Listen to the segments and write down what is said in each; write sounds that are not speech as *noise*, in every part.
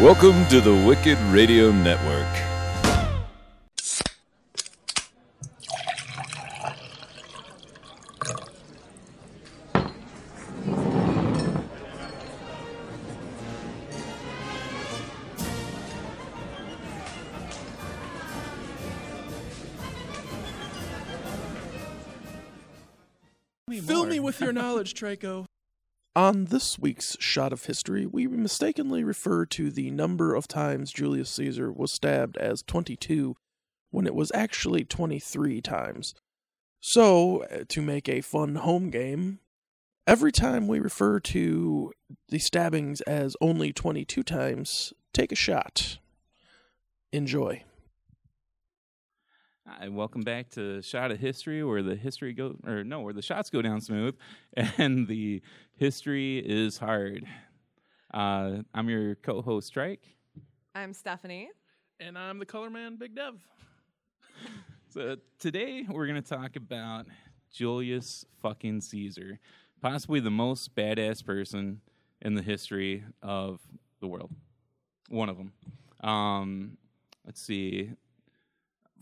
Welcome to the Wicked Radio Network. With Traco. On this week's Shot of History, we mistakenly refer to the number of times Julius Caesar was stabbed as 22 when it was actually 23 times. So, uh, to make a fun home game, every time we refer to the stabbings as only 22 times, take a shot. Enjoy. Hi, welcome back to Shot of History, where the history go or no, where the shots go down smooth *laughs* and the history is hard. Uh, I'm your co-host Strike. I'm Stephanie. And I'm the color man, Big Dev. *laughs* So today we're gonna talk about Julius fucking Caesar, possibly the most badass person in the history of the world. One of them. Um, let's see.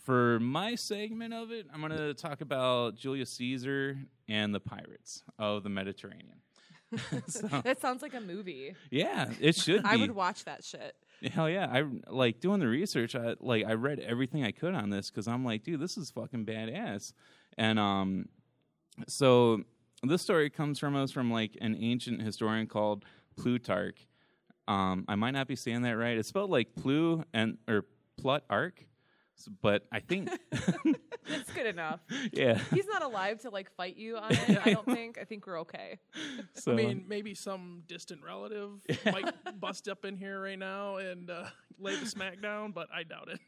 For my segment of it, I'm going to talk about Julius Caesar and the pirates of the Mediterranean. *laughs* so, That sounds like a movie. yeah, it should *laughs* be. I would watch that shit. Hell yeah! I like doing the research. I like I read everything I could on this because I'm like, dude, this is fucking badass. And um, so this story comes from us from like an ancient historian called Plutarch. Um, I might not be saying that right. It's spelled like Plu and or Plutarch, but I think *laughs* It's good enough. *laughs* yeah. He's not alive to like fight you on *laughs* it. I don't think. I think we're okay. So I mean, maybe some distant relative might bust up in here right now and uh, lay the smack down, but I doubt it.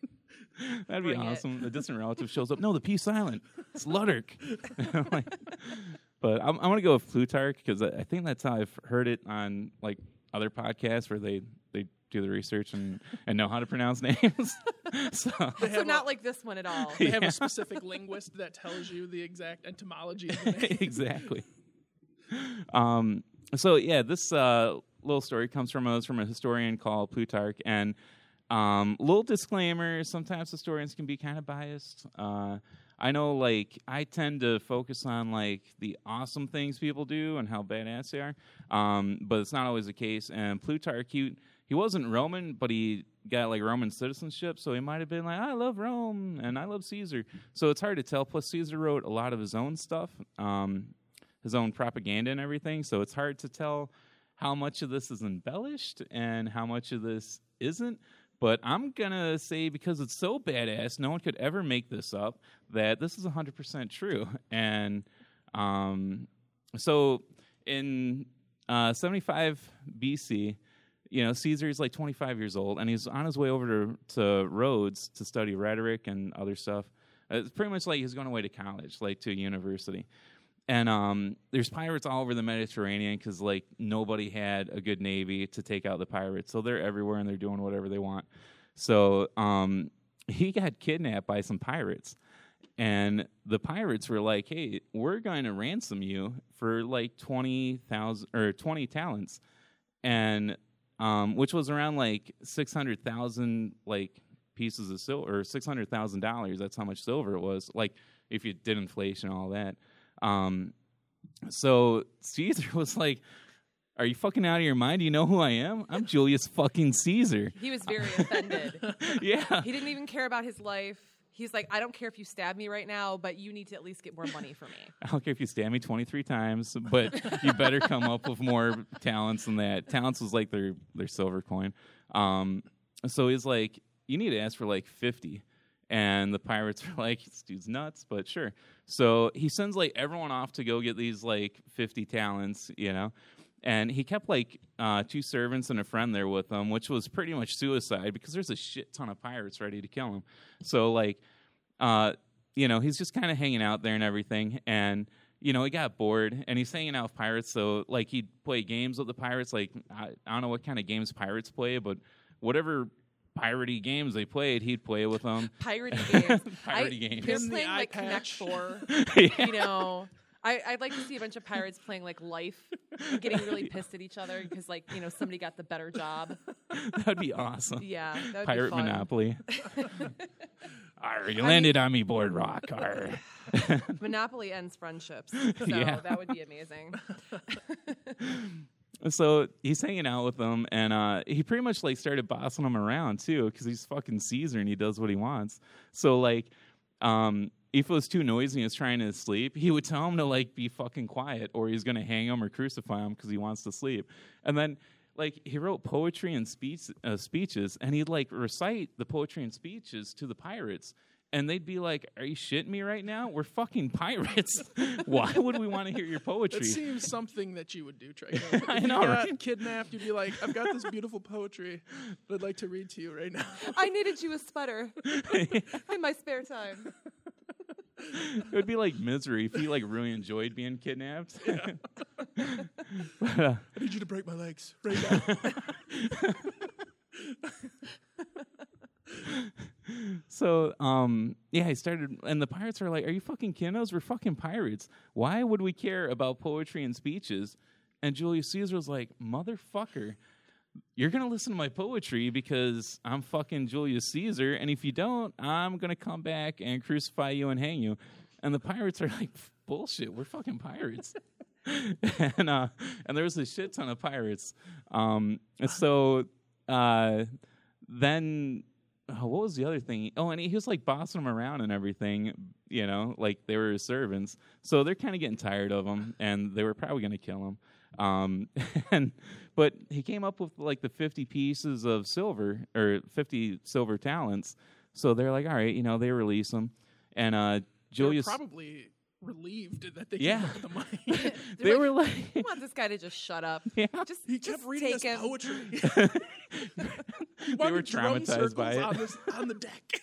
That'd be Bring it. awesome. The distant relative shows up. No, the P silent. It's Ludark. Like, but I'm, I'm gonna go with Plutarch because I, I think that's how I've heard it on like other podcasts where they they do the research and, and know how to pronounce *laughs* names. *laughs* so So have, not a, like this one at all. they have a specific linguist that tells you the exact etymology of the *laughs* name. exactly. Um, so yeah, this uh, little story comes from us from a historian called Plutarch, and um, little disclaimer: sometimes historians can be kind of biased. Uh, I know, like, I tend to focus on like the awesome things people do and how badass they are, um, but it's not always the case. And Plutarch, he, he wasn't Roman, but he got like Roman citizenship, so he might have been like, I love Rome and I love Caesar. So it's hard to tell. Plus, Caesar wrote a lot of his own stuff, um, his own propaganda and everything. So it's hard to tell how much of this is embellished and how much of this isn't. But I'm gonna say because it's so badass, no one could ever make this up. That this is 100% true. *laughs* And um, so in uh, 75 BC, you know, Caesar is like 25 years old, and he's on his way over to, to Rhodes to study rhetoric and other stuff. It's pretty much like he's going away to college, like to university. And um, there's pirates all over the Mediterranean because like nobody had a good navy to take out the pirates, so they're everywhere and they're doing whatever they want. So um, he got kidnapped by some pirates, and the pirates were like, "Hey, we're going to ransom you for like twenty thousand or twenty talents," and um, which was around like six hundred thousand like pieces of silver or six hundred thousand dollars. That's how much silver it was. Like if you did inflation, and all that. Um, so Caesar *laughs* was like, "Are you fucking out of your mind? Do you know who I am? I'm *laughs* Julius fucking Caesar." He was very *laughs* offended. yeah. He didn't even care about his life. He's like, I don't care if you stab me right now, but you need to at least get more money for me. I don't care if you stab me 23 times, but you better come up with more talents than that. Talents was like their their silver coin. Um, so he's like, you need to ask for like 50. And the pirates *laughs* are like, this dude's nuts, but sure. So he sends like everyone off to go get these like 50 talents, you know. And he kept like uh, two servants and a friend there with him, which was pretty much suicide because there's a shit ton of pirates ready to kill him. So like, uh, you know, he's just kind of hanging out there and everything. And you know, he got bored and he's hanging out with pirates. So like, he'd play games with the pirates. Like I, I don't know what kind of games pirates play, but whatever piratey games they played, he'd play with them. *laughs* *laughs* Piratey games. Piratey I, games. They're In the playing eye like Connect. Four. *laughs* Yeah. You know, I, I'd like to see a bunch of pirates playing like life, getting really pissed at each other because like you know somebody got the better job. That'd be awesome. Yeah, that would Pirate be fun. Monopoly. Arr, you landed on me, boardwalk. Arr. Monopoly ends friendships, so Yeah. that would be amazing. So he's hanging out with them, and uh, he pretty much like started bossing them around too, because he's fucking Caesar and he does what he wants. So like, um, if it was too noisy and he's trying to sleep, he would tell him to like be fucking quiet, or he's gonna hang him or crucify him because he wants to sleep. And then like he wrote poetry and speech uh, speeches, and he'd like recite the poetry and speeches to the pirates. And they'd be like, "Are you shitting me right now? We're fucking pirates. *laughs* Why would we want to hear your poetry?" It seems something that you would do, Trico. *laughs* I If you know, got right? kidnapped, you'd be like, I've got this beautiful poetry that I'd like to read to you right now. *laughs* I needed you a sputter in my spare time. It would be like misery if he like really enjoyed being kidnapped. But, uh, I need you to break my legs right now. So um yeah, I started and the pirates are like, Are you fucking kidding us? We're fucking pirates. Why would we care about poetry and speeches? And Julius Caesar was like, Motherfucker, you're gonna listen to my poetry because I'm fucking Julius Caesar, and if you don't, I'm gonna come back and crucify you and hang you. And the pirates are *laughs* like, bullshit, we're fucking pirates. *laughs* and uh and there was a shit ton of pirates. Um and so uh then oh, what was the other thing? Oh, and he was like bossing them around and everything, you know, like they were his servants. So they're kind of getting tired of him, and they were probably going to kill him. Um, *laughs* and but he came up with like the fifty pieces of silver or fifty silver talents. So they're like, all right, you know, they release him, and uh, They're Julius. probably relieved that they Yeah. came up with the *laughs* money. they They're were like, like, I want this guy to just shut up. yeah. Just, he just kept reading take us him. poetry. *laughs* *laughs* they were traumatized by it. on, this, on the deck.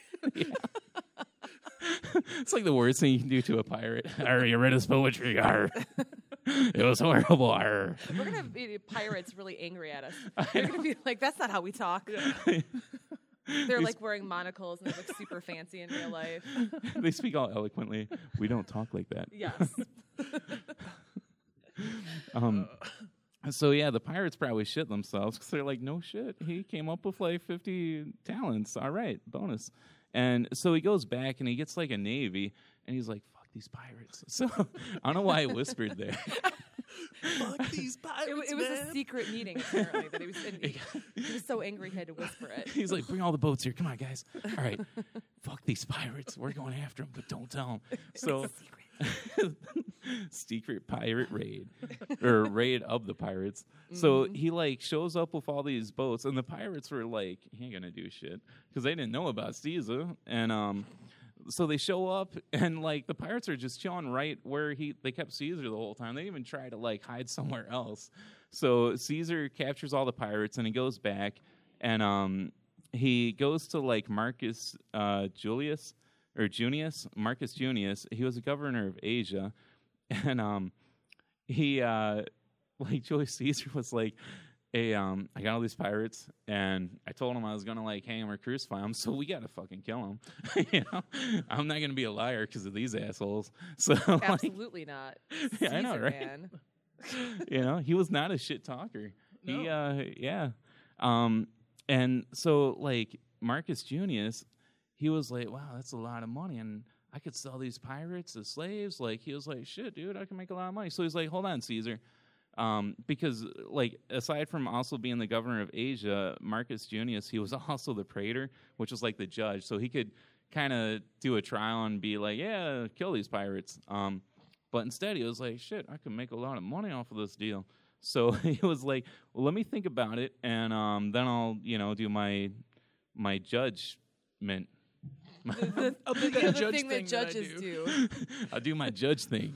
It's like the worst thing you can do to a pirate. Arr, you read his poetry. Arr. it was horrible. Arr. We're gonna have uh, pirates really angry at us. They're gonna be like, "That's not how we talk." They're like wearing monocles and they look super *laughs* fancy in real life. they speak all eloquently. We don't talk like that. Yes. *laughs* Um, so yeah, the pirates probably shit themselves because they're like, no shit. He came up with like fifty talents. All right, bonus. And so he goes back and he gets like a navy, and he's like, fuck these pirates. *laughs* So I don't know why I whispered there. Fuck these *laughs* It, pirates, w- it was man. a secret meeting apparently that he was. *laughs* He, he was so angry he had to whisper it. *laughs* He's like, bring all the boats here. Come on, guys. All right, fuck these pirates. We're going after them, but don't tell them. So, secret pirate raid or raid of the pirates. So he like shows up with all these boats, and the pirates were like, he ain't gonna do shit because they didn't know about Caesar, and um. So they show up *laughs* and like the pirates are just chilling right where he they kept Caesar the whole time. They didn't even try to like hide *laughs* somewhere else. So Caesar captures all the pirates and he goes back and um he goes to like Marcus uh, Julius or Junius Marcus Junius. He was a governor of Asia, *laughs* and um he uh like Julius Caesar was like. Hey, um, I got all these pirates, and I told him I was gonna like hang him or crucify him. *laughs* So we gotta fucking kill him. *laughs* you know, I'm not gonna be a liar because of these assholes. *laughs* So like, Absolutely not. Yeah, I know, Caesar, right? man. you know, he was not a shit talker. He, No. uh, yeah. Um, and so like Marcus Junius, he was like, wow, that's a lot of money, and I could sell these pirates as slaves. Like he was like, shit, dude, I can make a lot of money. So he's like, hold on, Caesar. Um, because like aside from also being the governor of Asia, Marcus Junius, he was *laughs* also the praetor, which was like the judge. So he could kind of do a trial and be like, yeah, kill these pirates. Um, but instead, he was like, shit, I can make a lot of money off of this deal. So *laughs* he was like, well, let me think about it, and um, then I'll, you know, do my my judgment. The, I'll do the, the judge thing that thing that I judges do. do. *laughs* I'll do my judge thing.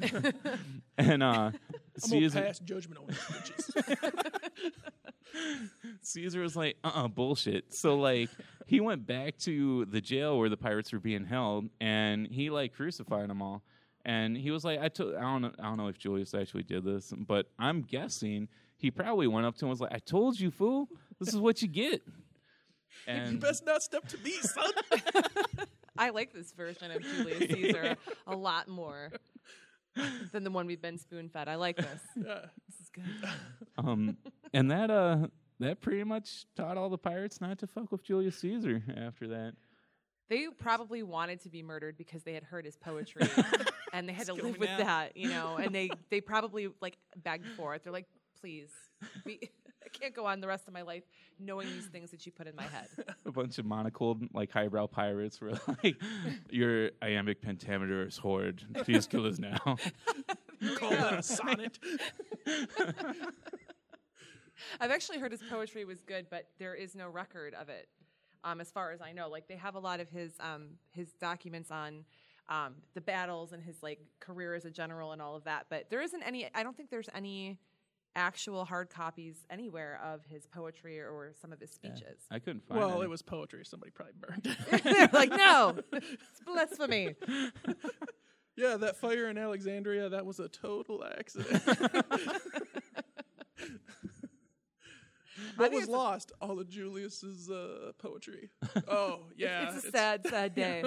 *laughs* and uh, I'm Caesar, pass judgment on these bitches. *laughs* Caesar was like, uh uh bullshit. So, like, he went back to the jail where the pirates were being held, and he, like, crucified them all. And he was like, I, to- I, don't know, I don't know if Julius actually did this, but I'm guessing he probably went up to him and was like, I told you, fool, this is what you get. You best not step to me, son. *laughs* I like this version of Julius Caesar *laughs* a lot more. than the one we've been spoon fed. I like this. Yeah. This is good. *laughs* Um, and that uh, that pretty much taught all the pirates not to fuck with Julius Caesar after that. They probably wanted to be murdered because they had heard his poetry and they had to live with now. that, you know. And they they probably like begged for it. They're like, please, we, I can't go on the rest of my life knowing these things that you put in my head. *laughs* A bunch of monocled, like highbrow pirates were *laughs* like, "Your iambic pentameter is horrid. Please kill us now." *laughs* You call that a sonnet. I've actually heard his poetry was good, but there is no record of it, um, as far as I know. Like they have a lot of his um, his documents on um, the battles and his like career as a general and all of that, but there isn't any. I don't think there's any actual hard copies anywhere of his poetry or some of his speeches. I couldn't find. Well, any. it was poetry. Somebody probably burned it. *laughs* They're like, no, it's blasphemy. *laughs* yeah, that fire in Alexandria, that was a total accident. *laughs* what was lost? All of Julius's uh, poetry. Oh, yeah. it's a sad, sad day.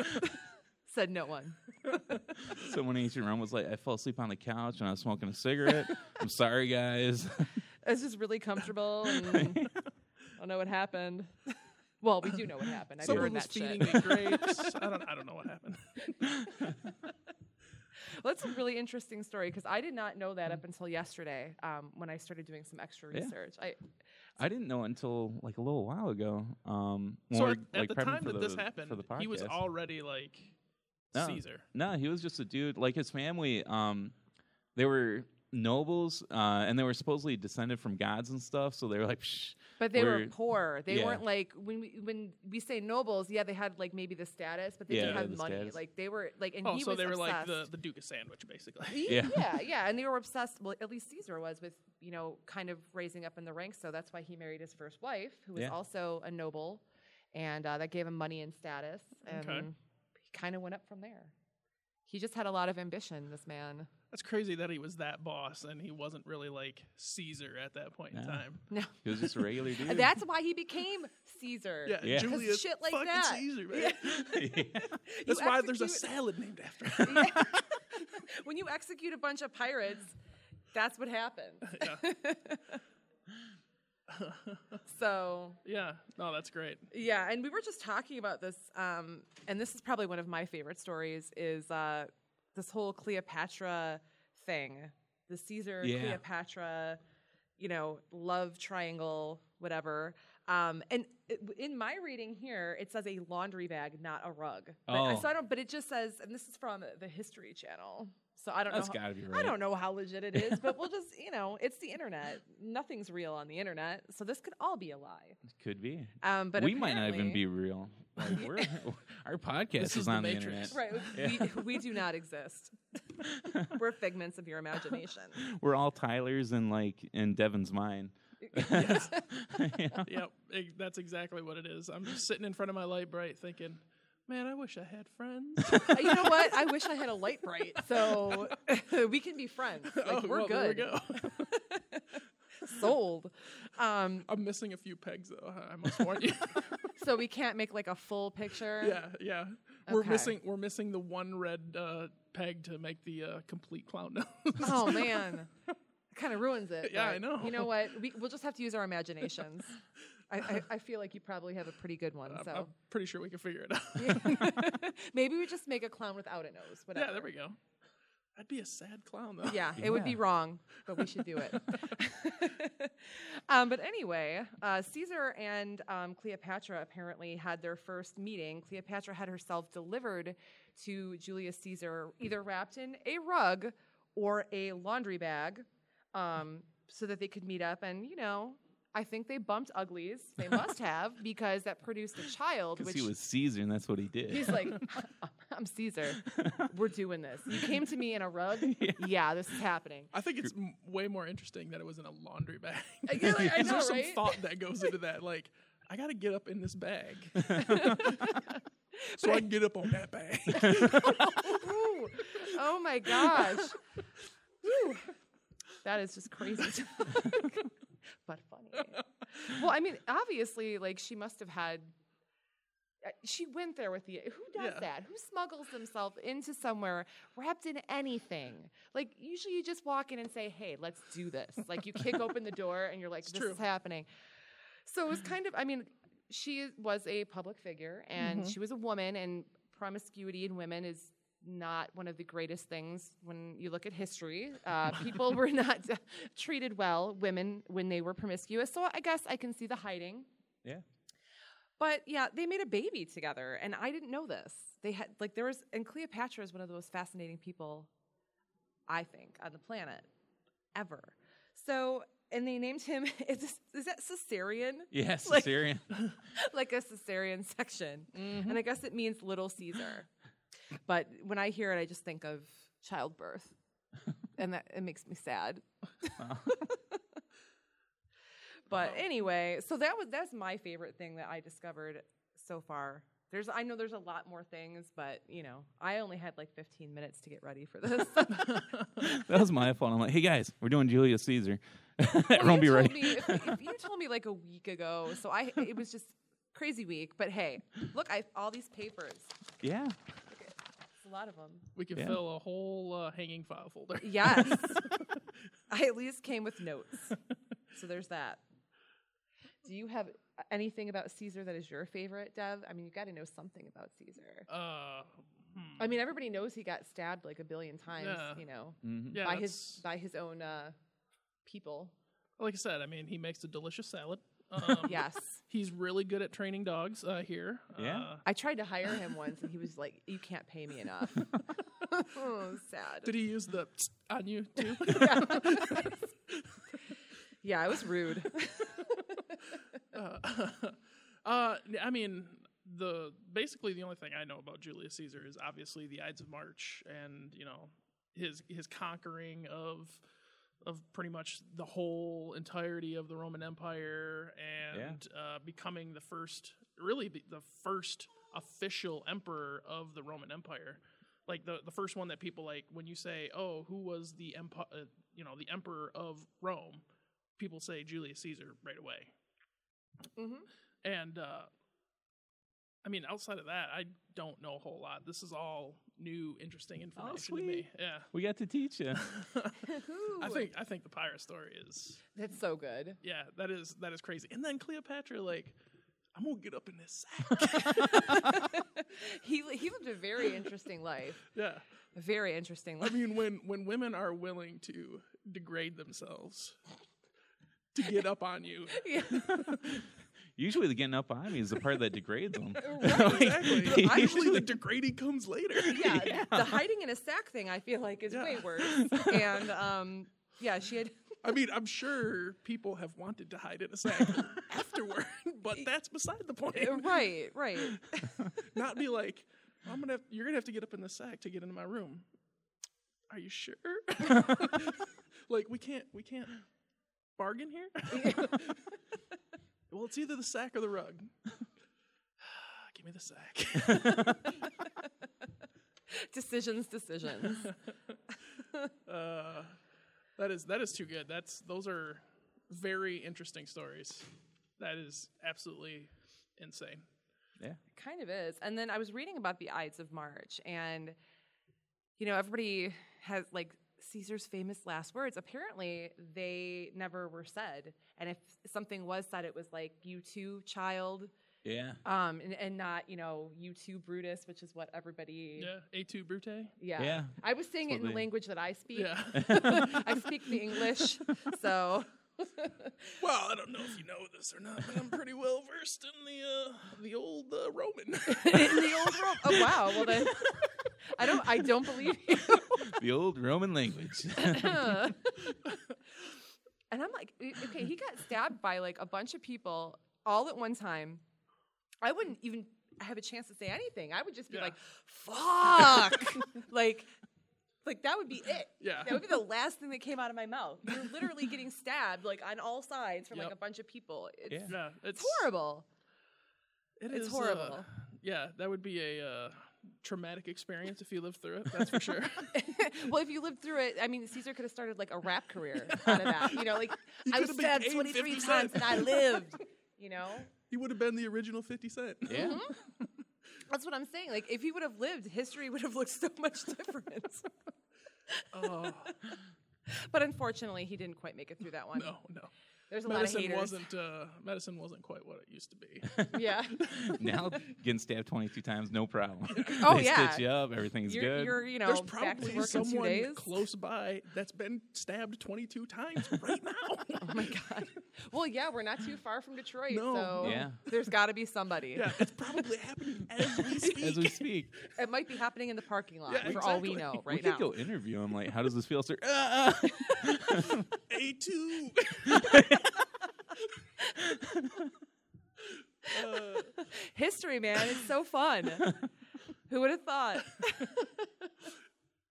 Said no one. *laughs* Someone in ancient Rome was like, "I fell asleep on the couch and I was smoking a cigarette." I'm sorry, guys. *laughs* It's just really comfortable, *laughs* and I don't know what happened. Well, we do know what happened. I Someone burned was that feeding shit. me grapes. I don't. I don't know what happened. Well, that's a really interesting story because I did not know that up until yesterday um, when I started doing some extra Yeah. research. I I didn't know until like a little while ago. Um, when So we at, were, at like the prepping time for that the, this happened, for the podcast, he was already like No. Caesar. No, he was just a dude. Like his family, um, they were nobles, uh, and they were supposedly descended from gods and stuff. So they were like, Psh, but they were We're- poor. They yeah. weren't like when we when we say nobles. Yeah, they had like maybe the status, but they Yeah, didn't have the money. status. Like they were like, and Oh, he so was they were like the, the Duke of Sandwich, basically. He- Yeah. yeah, *laughs* yeah, and they were obsessed. Well, at least Caesar was with you know kind of raising up in the ranks. So that's why he married his first wife, who was Yeah. also a noble, and uh, that gave him money and status. And Okay. He kind of went up from there. He just had a lot of ambition. This man. That's crazy that he was that boss and he wasn't really like Caesar at that point in time. *laughs* No, he was just a regular *laughs* dude. that's why he became Caesar. Yeah, Yeah. 'Cause Julius shit like fucking that. Caesar, man. Yeah. *laughs* That's You why there's a salad named after him. Yeah. when you execute a bunch of pirates, that's what happens. yeah. *laughs* So yeah, no, that's great. Yeah, and we were just talking about this, um, and this is probably one of my favorite stories. Is uh, this whole Cleopatra thing, the Caesar Yeah. Cleopatra, you know, love triangle, whatever. Um, and in my reading here, it says a laundry bag, not a rug. But, Oh. So I don't. But it just says, and this is from the History Channel. So I don't That's know. gotta be I don't know how legit it is, but we'll just, *laughs* you know, it's the internet. Nothing's real on the internet, so this could all be a lie. Could be. Um, but we might not even be real. Like, *laughs* we're, our podcast is, is the on the Matrix. internet. Right. We, we do not exist. *laughs* We're figments of your imagination. We're all Tyler's and like in Devin's mind. Yes. Yeah. yep, that's exactly what it is. I'm just sitting in front of my light bright thinking, man, I wish I had friends. *laughs* Uh, you know what? I wish I had a light bright, so *laughs* we can be friends. *laughs* Like Oh, we're well, good. We go. Sold. Um, I'm missing a few pegs though. I must warn you. so we can't make like a full picture. yeah, yeah. We're missing. We're missing the one red uh, peg to make the uh, complete clown nose. Oh man, kind of ruins it. Yeah, I know. You know what? We, we'll just have to use our imaginations. I, I, *laughs* I feel like you probably have a pretty good one. I'm, So I'm pretty sure we can figure it *laughs* out. *laughs* maybe we just make a clown without a nose. Whatever. yeah, there we go. I'd be a sad clown though. Yeah, it would be wrong, but we should do it. um, but anyway, uh, Caesar and um, Cleopatra apparently had their first meeting. Cleopatra had herself delivered to Julius Caesar, either wrapped in a rug or a laundry bag, um, so that they could meet up. And you know, I think they bumped uglies. They must have *laughs* because that produced a child. Because he was Caesar and that's what he did. He's like, *laughs* *laughs* I'm Caesar. We're doing this. You came to me in a rug. Yeah. Yeah, this is happening. I think it's m- way more interesting that it was in a laundry bag. I know, I 'Cause know, there's some thought that goes into that. Like, I got to get up in this bag so I can get up on that bag. Ooh. Oh my gosh. Whew. That is just crazy. But funny. Well, I mean, obviously, like she must have had uh, she went there with you. Who does Yeah. that? Who smuggles themselves into somewhere wrapped in anything? Like usually you just walk in and say, "Hey, let's do this." Like you kick open the door and you're like, It's "This true. is happening." So it was kind of. I mean, she was a public figure and Mhm. she was a woman, and promiscuity in women is not one of the greatest things when you look at history. Uh, people were not *laughs* treated well, women, when they were promiscuous. So I guess I can see the hiding. Yeah. But yeah, they made a baby together, and I didn't know this. They had like there was, and Cleopatra is one of the most fascinating people, I think, on the planet, ever. So, and they named him. *laughs* Is, this, is that cesarean? Yes, *laughs* Like- like a cesarean section, Mm-hmm. and I guess it means little Caesar. But when I hear it, I just think of childbirth, *laughs* and that it makes me sad. *laughs* But anyway, so that was that's my favorite thing that I discovered so far. There's I know there's a lot more things, but you know, I only had like 15 minutes to get ready for this. *laughs* that was my fault. I'm like, hey guys, we're doing Julius Caesar. Well, Everyone be ready. Me, if, if you told me like a week ago, so I it was just crazy week. But hey, look, I all these papers. yeah. It's a lot of them. We could Yeah. fill a whole uh, hanging file folder. Yes, *laughs* I at least came with notes. So there's that. Do you have anything about Caesar that is your favorite, Dev? I mean, you got to know something about Caesar. Uh, hmm. I mean, everybody knows he got stabbed like a billion times, Yeah. you know, Mhm. yeah, by his that's- by his own uh, people. like I said, I mean, he makes a delicious salad. Um, *laughs* Yes, He's really good at training dogs uh, here. Yeah. Uh, I tried to hire him once, and he was like, "You can't pay me enough." *laughs* oh, sad. did he use the on you too? *laughs* yeah, it was rude. uh, uh, I mean, the basically the only thing I know about Julius Caesar is obviously the Ides of March, and you know his his conquering of of pretty much the whole entirety of the Roman Empire, and uh, becoming the first, really the first official emperor of the Roman Empire. Like the the first one that people like when you say, "Oh, who was the empire?" Uh, you know, the emperor of Rome. People say Julius Caesar right away. hmm And uh, I mean, outside of that, I don't know a whole lot. This is all new, interesting oh, information to sweet. me. Yeah. We got to teach you. *laughs* I think I think the pirate story is that's so good. yeah that is that is crazy. And then Cleopatra like I'm gonna get up in this sack. *laughs* he he lived a very interesting life. *laughs* yeah. A very interesting life. I mean when when women are willing to degrade themselves to get up on you. Yeah. Usually, the getting up on me is the part that degrades them. *laughs* *laughs* Exactly. *laughs* I Usually the degrading comes later. yeah, the hiding in a sack thing I feel like is way worse. And um, yeah, she had. I mean, I'm sure people have wanted to hide in a sack afterward, but that's beside the point. right, right. Not be like, I'm gonna, have, you're gonna have to get up in the sack to get into my room. Are you sure? like we can't, we can't bargain here. Well, it's either the sack or the rug. *sighs* Give me the sack. *laughs* decisions, decisions. *laughs* uh, that is that is too good. That's those are very interesting stories. That is absolutely insane. Yeah. It kind of is. And then I was reading about the Ides of March, and you know, everybody has like Caesar's famous last words. Apparently, they never were said, and if something was said, it was like "you too, child," yeah. um, and, and not you know "you too, Brutus," which is what everybody. Yeah, Et tu Brute. Yeah. Yeah. I was saying it in what the they- language that I speak. Yeah. *laughs* I speak the English, so *laughs* well, I don't know if you know this or not, but I'm pretty well versed in the uh, the old uh, Roman. *laughs* in the old Roman. Oh wow! Well then, I don't. I don't believe you. *laughs* The old Roman language. and I'm like, "E- okay, he got stabbed by like a bunch of people all at one time. I wouldn't even have a chance to say anything. I would just be Yeah. like, fuck. like, like that would be it. *laughs* Yeah. That would be the last thing that came out of my mouth. You're literally getting stabbed like on all sides from like a bunch of people. It's, Yeah. yeah, it's it's horrible. It It's is, horrible. uh, yeah, that would be a uh, traumatic experience if you lived through it. That's for sure. *laughs* well, if you lived through it, I mean, Caesar could have started like a rap career out of that. *laughs* You know, like I was could've stabbed 23 50 times and I lived. You know, he would have been the original Fifty Cent. yeah. That's what I'm saying. Like, if he would have lived, history would have looked so much different. Oh *laughs* but unfortunately, he didn't quite make it through that one. no, no. There's a lot of Medicine haters. wasn't uh, medicine wasn't quite what it used to be. *laughs* Yeah. *laughs* now getting stabbed 22 times, no problem. *laughs* Oh, they yeah. stitch you up, everything's you're, good. you're, you know, There's back to probably work someone days. close by that's been stabbed 22 times right now. Oh my god. Well, yeah, we're not too far from Detroit, No. so Yeah. there's got to be somebody. yeah, it's probably happening as we speak. As we speak, It might be happening in the parking lot Yeah, for all we exactly. know we right could go interview him. Like, how does this feel, sir? Ah, ah. A2. Uh, History, man, it's so fun. *laughs* Who would have thought?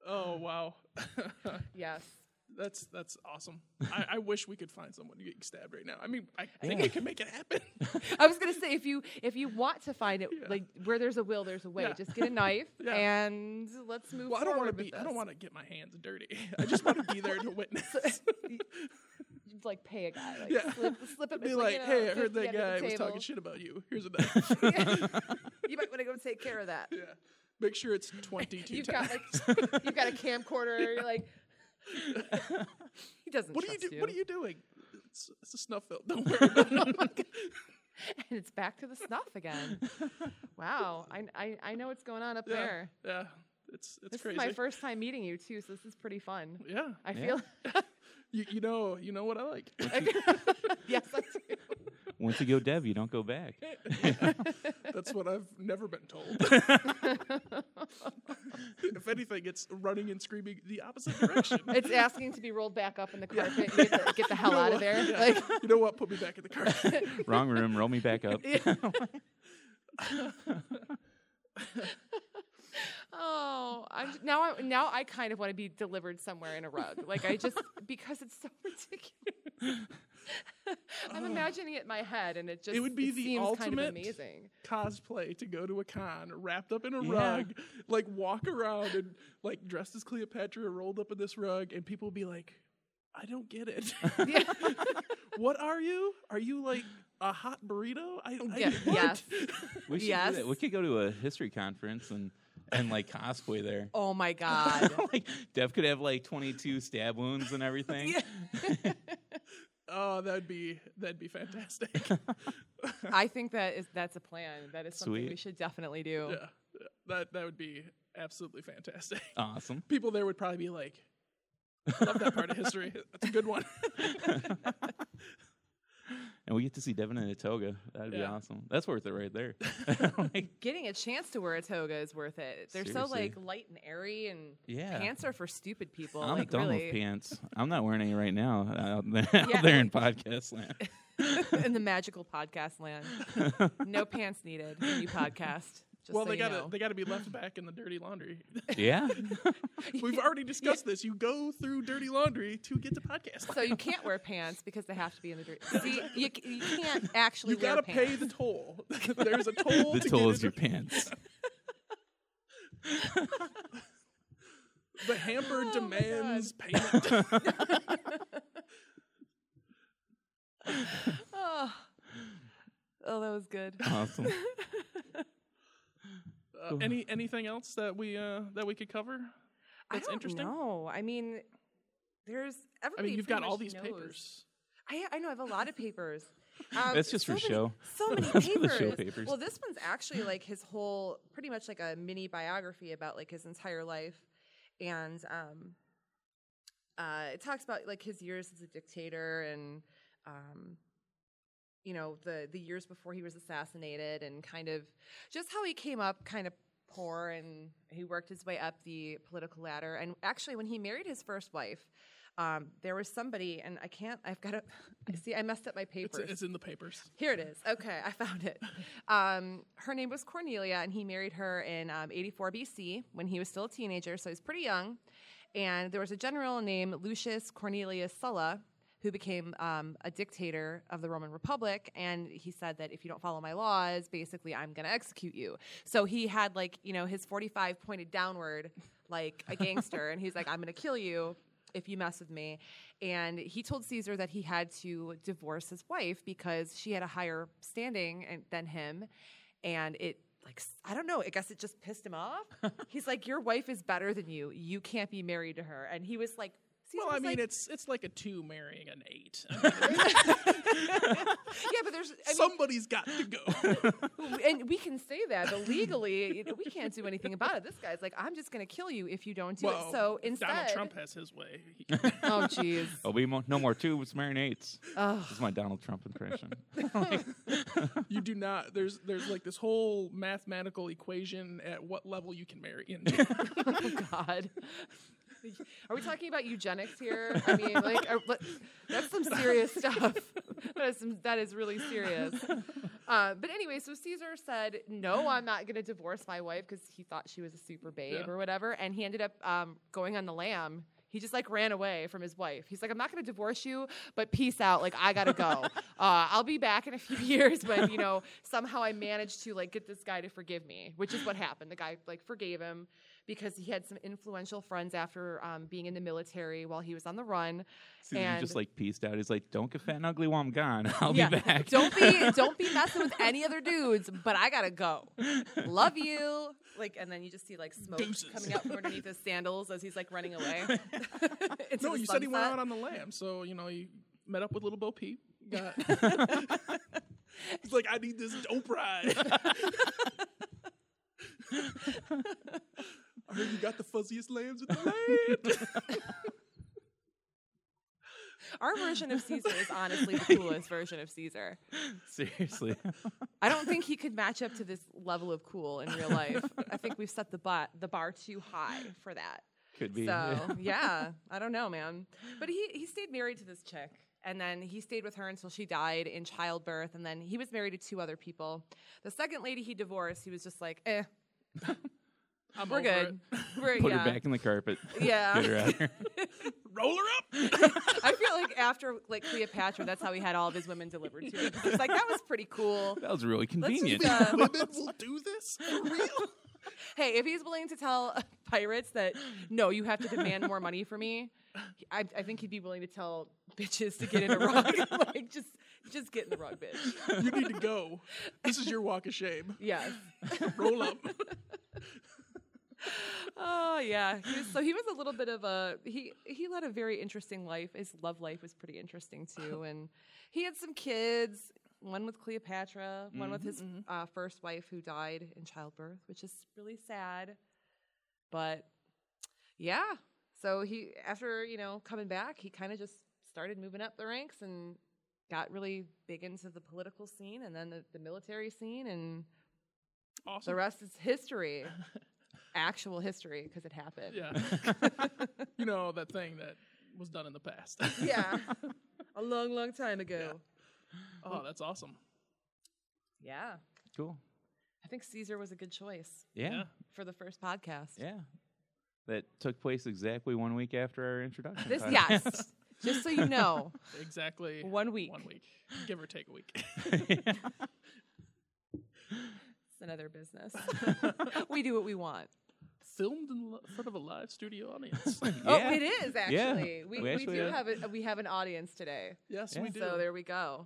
oh wow, *laughs* yes. that's that's awesome. I, I wish we could find someone getting stabbed right now. I mean, I think Yeah. we can make it happen. *laughs* I was gonna say if you if you want to find it Yeah. like where there's a will, there's a way. Yeah. Just get a knife and let's move Well, I don't want to be. I don't want to get my hands dirty. I just want to be there to witness. You'd, like pay a guy, like Yeah. slip, slip it be between, like, you know, hey, I heard that guy was talking shit about you. Here's a *laughs* knife. *laughs* You might want to go take care of that. yeah, make sure it's 22 *laughs* You've times. got like you've got a camcorder. You're like, he doesn't. what are you trust do? What are you doing? It's, it's a snuff film. Don't worry about oh it. And it's back to the snuff again. wow, I, I I know what's going on up yeah, there. yeah, it's it's This crazy. is my first time meeting you too, so this is pretty fun. Yeah, I Yeah. feel you, you know you know what I like. *laughs* yes, I do. Once you go dev, you don't go back. *laughs* That's what I've never been told. *laughs* if anything, it's running and screaming the opposite direction. It's asking to be rolled back up in the carpet. And get, the, get the hell You know out of there. Yeah. Like, you know what? Put me back in the car. Wrong room. Roll me back up. Oh, I'm now. I now I kind of want to be delivered somewhere in a rug. Like I just *laughs* because it's so ridiculous. *laughs* I'm imagining it in my head, and it just it would be the seems kind of ultimate amazing. Cosplay to go to a con, wrapped up in a Yeah. rug, like walk around and like dressed as Cleopatra, rolled up in this rug, and people be like, "I don't get it. Yeah. *laughs* what are you? Are you like a hot burrito? I, I Yeah, what? yes. We should Yes. do that. We could go to a history conference and and like cosplay there. *laughs* Oh my *laughs* god. like Dev could have like 22 stab wounds and everything. Yeah. *laughs* Oh, that'd be that'd be fantastic. I think that is that's a plan. That is something we should definitely do. yeah, yeah, that that would be absolutely fantastic. Awesome. People there would probably be like, "Love that part of history. That's a good one." And we get to see Devin in a toga. That'd be Yeah. awesome. That's worth it right there. *laughs* *laughs* Like, Getting a chance to wear a toga is worth it. They're so like light and airy, and yeah. pants are for stupid people. I'm like done really, with pants. I'm not wearing any right now out there, out *laughs* there in podcast land. in the magical podcast land. no pants needed when you podcast. Just well, so they gotta know. they gotta be left back in the dirty laundry. *laughs* Yeah. *laughs* We've already *laughs* discussed this. You go through dirty laundry to get to podcast. so you can't wear pants because they have to be in the dirty. See, you, you can't actually you gotta pants. pay the toll. There's a toll. the to toll get is your pants. The hamper Oh demands payment. oh. oh, that was good. Awesome. Uh, any anything else that we uh, that we could cover? That's I don't interesting. know. I mean, there's I everybody. mean, you've got all these knows. papers. I, I know I have a lot of papers. *laughs* Um, That's just so for many- show. So *laughs* many Those the papers. show papers. Well, this one's actually like his whole, pretty much like a mini biography about like his entire life, and um, uh, it talks about like his years as a dictator and um, you know the the years before he was assassinated and kind of just how he came up kind of poor and he worked his way up the political ladder and actually when he married his first wife um, there was somebody and i can't i've got to I see i messed up my It's, papers it's in the papers. here it is. Okay, I found it. *laughs* Um, her name was Cornelia, and he married her in um, 84 BC when he was still a teenager, so he's pretty young. And there was a general named Lucius Cornelius Sulla who became um, a dictator of the Roman Republic. And he said that if you don't follow my laws, basically, I'm going to execute you. So he had, like, you know, his 45 pointed downward like a gangster, and he's like, I'm going to kill you if you mess with me. And he told Caesar that he had to divorce his wife because she had a higher standing than him. And it like I don't know. I guess it just pissed him off. *laughs* He's like, "Your wife is better than you. You can't be married to her." And he was like, Caesar Well, I mean, like, it's it's like a two marrying an eight. I mean, *laughs* yeah, but there's I mean, somebody's got to go. *laughs* and we can say that, but legally, we can't do anything about it. This guy's like, I'm just going to kill you if you don't do well, it. So instead, Donald Trump has his way. He *laughs* can- oh jeez, oh, There'll be mo- no more tubes, marinates. oh This is my Donald Trump impression. you do not. There's there's like this whole mathematical equation at what level you can marry into. oh god. *laughs* Are we talking about eugenics here? I mean, like, are, that's some serious *laughs* stuff. that is some, that is really serious. Uh, but anyway, so Caesar said, "No, I'm not going to divorce my wife because he thought she was a super babe Yeah. or whatever." And he ended up um, going on the lam. He just like ran away from his wife. He's like, "I'm not going to divorce you, but peace out. Like, I gotta go. *laughs* Uh, I'll be back in a few years." But you know, somehow I managed to like get this guy to forgive me, which is what happened. The guy like forgave him because he had some influential friends after um, being in the military while he was on the run. Caesar And- just like pieced out. He's like, "Don't get fat and ugly while I'm gone. *laughs* I'll yeah, be back." don't be *laughs* don't be messing with any other dudes, but I gotta go. Love you. Like, and then you just see like smoke Deuces. coming out from underneath his sandals as he's like running away. *laughs* into no, you said he went out on the lam, so you know he met up with little Bo Peep. Got. He's like, I need this dope ride. I heard you got the fuzziest lambs in the land. *laughs* Our version of Caesar is honestly the *laughs* coolest version of Caesar. Seriously. *laughs* I don't think he could match up to this level of cool in real life. I think we've set the bar the bar too high for that. Could be. So yeah, I don't know, man. But he he stayed married to this chick, and then he stayed with her until she died in childbirth, and then he was married to two other people. The second lady he divorced, he was just like, eh, I'm we're good. *laughs* We're, Put yeah. her back in the carpet. *laughs* Yeah. Get her out of here. *laughs* Roll her up. I feel like after like Cleopatra, that's how he had all of his women delivered to him. It's like that was pretty cool. That was really Let's convenient. just, uh, Women will do this for real. hey, if he's willing to tell uh, pirates that no, you have to demand more money for me, I, I think he'd be willing to tell bitches to get in a rug. like just just get in the rug, bitch. You need to go. This is your walk of shame. Yes. Roll up. Oh yeah. He was, so he was a little bit of a he he led a very interesting life. His love life was pretty interesting too, *laughs* and he had some kids. One with Cleopatra, one with his uh, first wife who died in childbirth, which is really sad. But yeah, so he after you know coming back, he kind of just started moving up the ranks and got really big into the political scene and then the, the military scene and Awesome. the rest is history. *laughs* Actual history because it happened. Yeah. *laughs* you know that thing that was done in the past. Yeah. *laughs* A long, long time ago. oh, that's awesome. Yeah. Cool. I think Caesar was a good choice Yeah. Yeah. for the first podcast. Yeah. That took place exactly one week after our introduction. This, podcast. yes. *laughs* Just so you know, Exactly. one week. One week, give or take a week. It's another business. we do what we want. Filmed in lo- front of a live studio audience. *laughs* Oh, it is actually. We, We we, actually do have- have a, we have an audience today. yes, Yeah. we do. So there we go.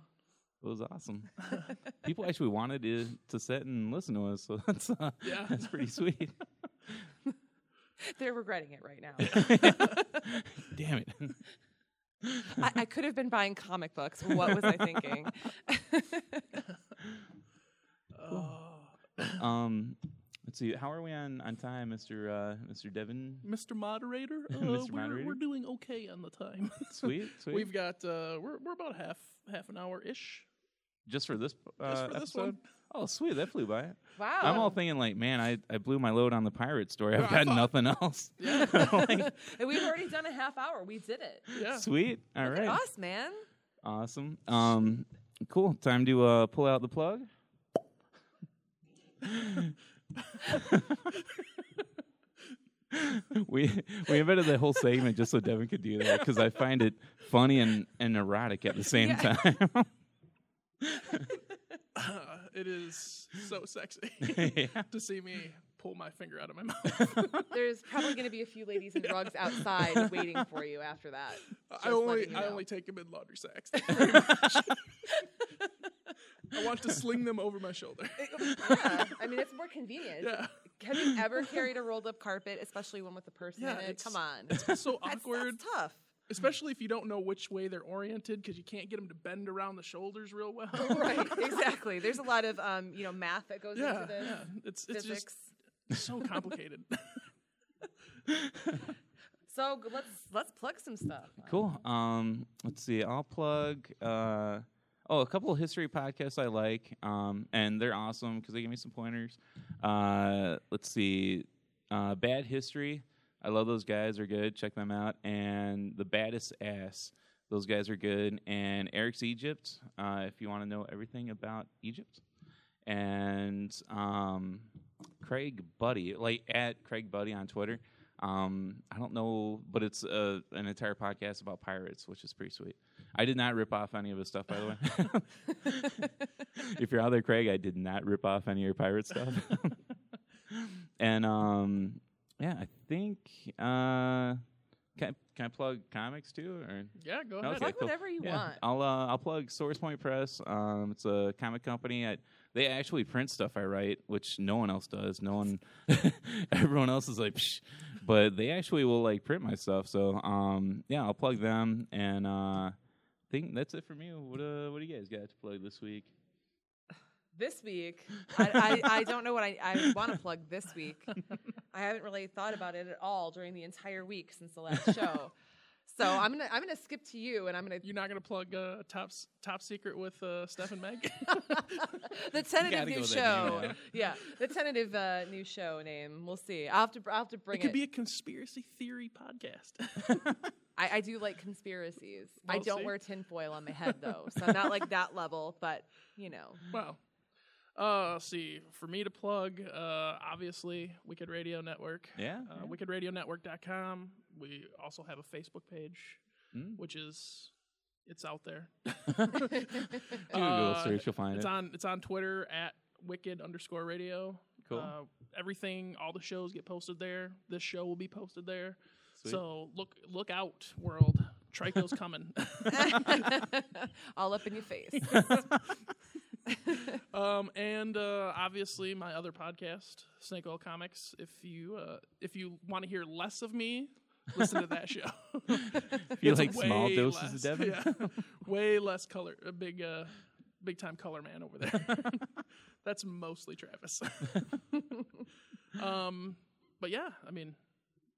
It was awesome. *laughs* People actually wanted to to sit and listen to us, so that's uh, Yeah. that's pretty sweet. *laughs* They're regretting it right now. Damn it! I, I could have been buying comic books. What was I thinking? Oh. Um, let's see. How are we on on time, Mister uh, Mister Devin? Mr. Moderator, *laughs* uh, Mr. We're, Moderator? we're doing okay on the time. *laughs* Sweet, sweet. We've got uh, we're we're about half half an hour ish. just for this uh, Just for this episode. one. Oh, sweet! That flew by. Wow. I'm all thinking like, man, I, I blew my load on the pirate story. I've got *laughs* nothing else. Yeah. Like, And we've already done a half hour. We did it. Yeah. sweet. All Look right. at us, man. Awesome. Um, cool. Time to uh, pull out the plug. We we invented the whole segment just so Devin could do that because I find it funny and, and erotic at the same Yeah. time. *laughs* it is so sexy *laughs* yeah. to see me pull my finger out of my mouth. *laughs* There's probably going to be a few ladies in rugs outside waiting for you after that. I only letting you I only take them in laundry sacks. Very much. I want to sling them over my shoulder. yeah, I mean it's more convenient. yeah. Have you ever carried a rolled up carpet, especially one with a person Yeah, in it? it's- Come on. It's so awkward, That's tough. especially if you don't know which way they're oriented because you can't get them to bend around the shoulders real well. *laughs* right, *laughs* exactly. There's a lot of um, you know, math that goes yeah, into this. yeah. It's it's Physics. just so complicated. *laughs* So let's let's plug some stuff. Cool. Um, let's see. I'll plug. Uh, oh, a couple of history podcasts I like, um, and they're awesome because they give me some pointers. Uh, let's see. Uh, Bad History. I love those guys. They're good. Check them out. And the Baddest Ass. Those guys are good. And Eric's Egypt. Uh, if you want to know everything about Egypt. And um, Craig Buddy, like at Craig Buddy on Twitter. Um, I don't know, but it's uh, an entire podcast about pirates, which is pretty sweet. I did not rip off any of his stuff, by the way. if you're out there, Craig, I did not rip off any of your pirate stuff. *laughs* and um, yeah, I think uh, can I, can I plug comics too, or yeah, go Okay, ahead. Plug cool. whatever you yeah, want. I'll uh, I'll plug Source Point Press. Um, it's a comic company. I, they actually print stuff I write, which no one else does. No one, *laughs* everyone else is like, Psh. but they actually will like print my stuff. So um, yeah, I'll plug them, and uh, I think that's it for me. What uh, what do you guys got to plug this week? This week, I, I, I don't know what I, I want to plug this week. *laughs* I haven't really thought about it at all during the entire week since the last show. So I'm gonna I'm gonna skip to you, and I'm gonna You're not gonna plug uh, top top secret with uh, Steph and Meg. *laughs* the tentative new with that name show. Yeah, the tentative uh, new show name. We'll see. I'll have to I'll have to bring. it could it. be a conspiracy theory podcast. *laughs* I, I do like conspiracies. I don't see? wear tinfoil on my head though, so I'm not like that *laughs* level. But you know, Well, uh, see. For me to plug, uh, obviously, Wicked Radio Network. Yeah, Uh, WickedRadioNetwork.com. We also have a Facebook page, Mm. which is it's out there. *laughs* Do a Google Uh, *laughs* search, you'll find It's it. on it's on Twitter at Wicked underscore Radio. Cool. Uh, everything, all the shows get posted there. This show will be posted there. Sweet. So look look out, world. Trico's coming. *laughs* all up in your face. *laughs* um, and uh, obviously my other podcast, Snake Oil Comics. If you uh, if you want to hear less of me, listen to that show. *laughs* If you like small way doses less- of Devin, yeah, way less color. A big uh, big time color man over there. That's mostly Travis. um, but yeah, I mean,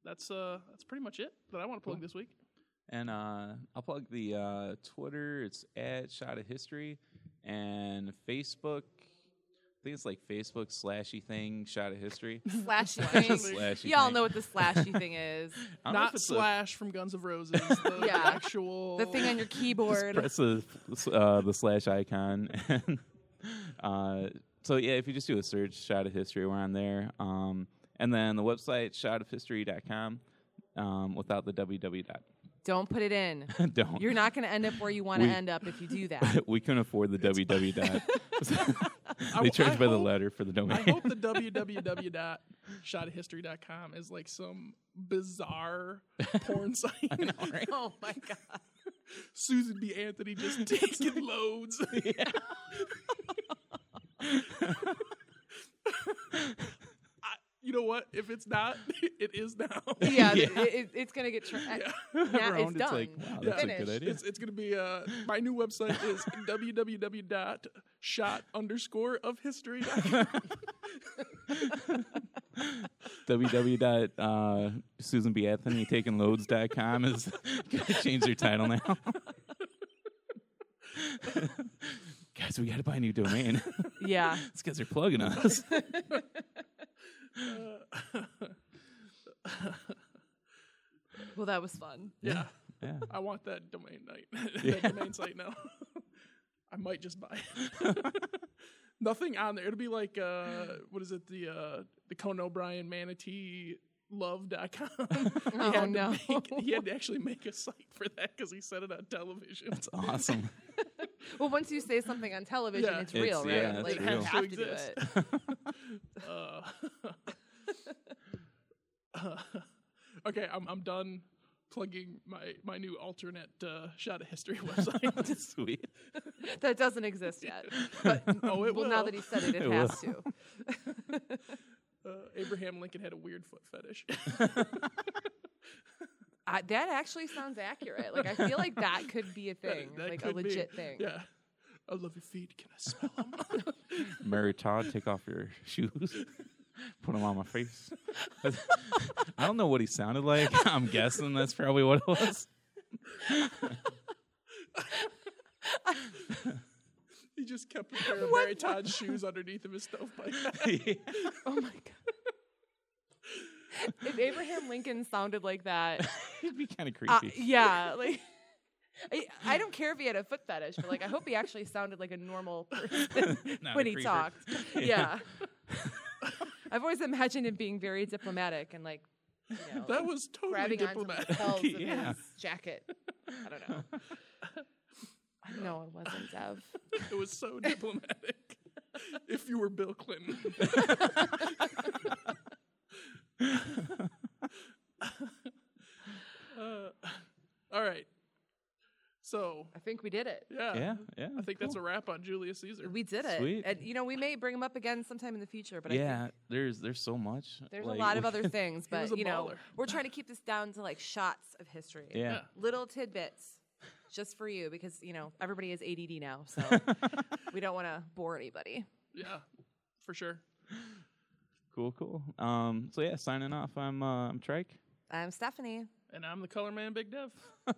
that's uh, that's pretty much it that I want to plug Cool. this week. And uh, I'll plug the uh, Twitter. It's at Shot of History, and Facebook. I think it's like Facebook slashy thing, Shot of History. *laughs* Slashy thing. Slashy Y'all thing. know what the slashy thing *laughs* is. Don't know if Not it's a- Slash from Guns of Roses. *laughs* The Yeah. actual The thing on your just keyboard. press the uh, the slash icon. And, uh, so yeah, if you just do a search, Shot of History, we're on there. Um, and then the website shotofhistory.com um, without the www. dot. Don't put it in. *laughs* Don't. You're not going to end up where you want to end up if you do *laughs* that. we couldn't afford the www. dot. *laughs* They charge I by the hope- letter for the domain. I hope the www.shotofhistory.com is like some bizarre porn site. oh my god. Susan B. Anthony just taking loads. I, you know what? If it's not, *laughs* it is now. Yeah, *laughs* Yeah. It, it- it's going to get. Tra- Yeah. *laughs* Now Around, it's it's done. like, wow, that's a good Finished. idea. It's, it's going to be uh, my new website is www.shot underscore of history. www. Uh, Susan B. Anthony taking loads.com is going to change their title now. Guys, we got to buy a new domain. Yeah. These guys are plugging us. *laughs* Well, that was fun. yeah. Yeah. I want that domain night. *laughs* Yeah. that domain site now. *laughs* I might just buy it. Nothing on there. It'll be like uh what is it, the uh the Conan O'Brien manatee love.com. Oh, he had no. Make, he had to actually make a site for that because he said it on television. That's awesome. Well, once you say something on television, Yeah. it's It's- real, right? yeah, it's like real. you It has have to to do exist. it. Uh, uh, *laughs* okay, I'm I'm done plugging my my new alternate uh, shot of history *laughs* website. *laughs* Sweet. that doesn't exist yet. But oh, it well, will. now that he said it, it, It has will. to. uh, Abraham Lincoln had a weird foot fetish. I, that actually sounds accurate. Like I feel like that could be a thing, That like a could be. legit thing. Yeah. I love your feet. Can I smell them? Mary Todd, take off your shoes. Put them on my face. *laughs* I don't know what he sounded like. *laughs* I'm guessing that's probably what it was. *laughs* he just kept a pair of Mary Todd's shoes underneath of his stovepipe. Oh my god. if Abraham Lincoln sounded like that, It'd be kind of uh, creepy. yeah, like I, I don't care if he had a foot fetish, but like I hope he actually sounded like a normal person Not when a he creeper. talked. Yeah. I've always imagined him being very diplomatic and like you *laughs* know, that was totally grabbing onto the diplomatic. of *laughs* Yeah. his jacket. I don't know. *laughs* No, it wasn't Dev. It was so diplomatic. if you were Bill Clinton. uh, all right. So, I think we did it. yeah. Yeah, yeah. I think that's a wrap on Julius Caesar. We did it. Sweet. And you know, we may bring him up again sometime in the future, but I yeah, think there's there's so much. there's like, a lot of other *laughs* things, but you know, baller. we're trying to keep this down to like shots of history. Yeah. Yeah. Little tidbits just for you because, you know, everybody is ADD now, so *laughs* we don't want to bore anybody. Yeah, for sure. Cool, cool. Um, so yeah, signing off. I'm uh, I'm Trike. I'm Stephanie. And I'm the color man, Big Dev. *laughs*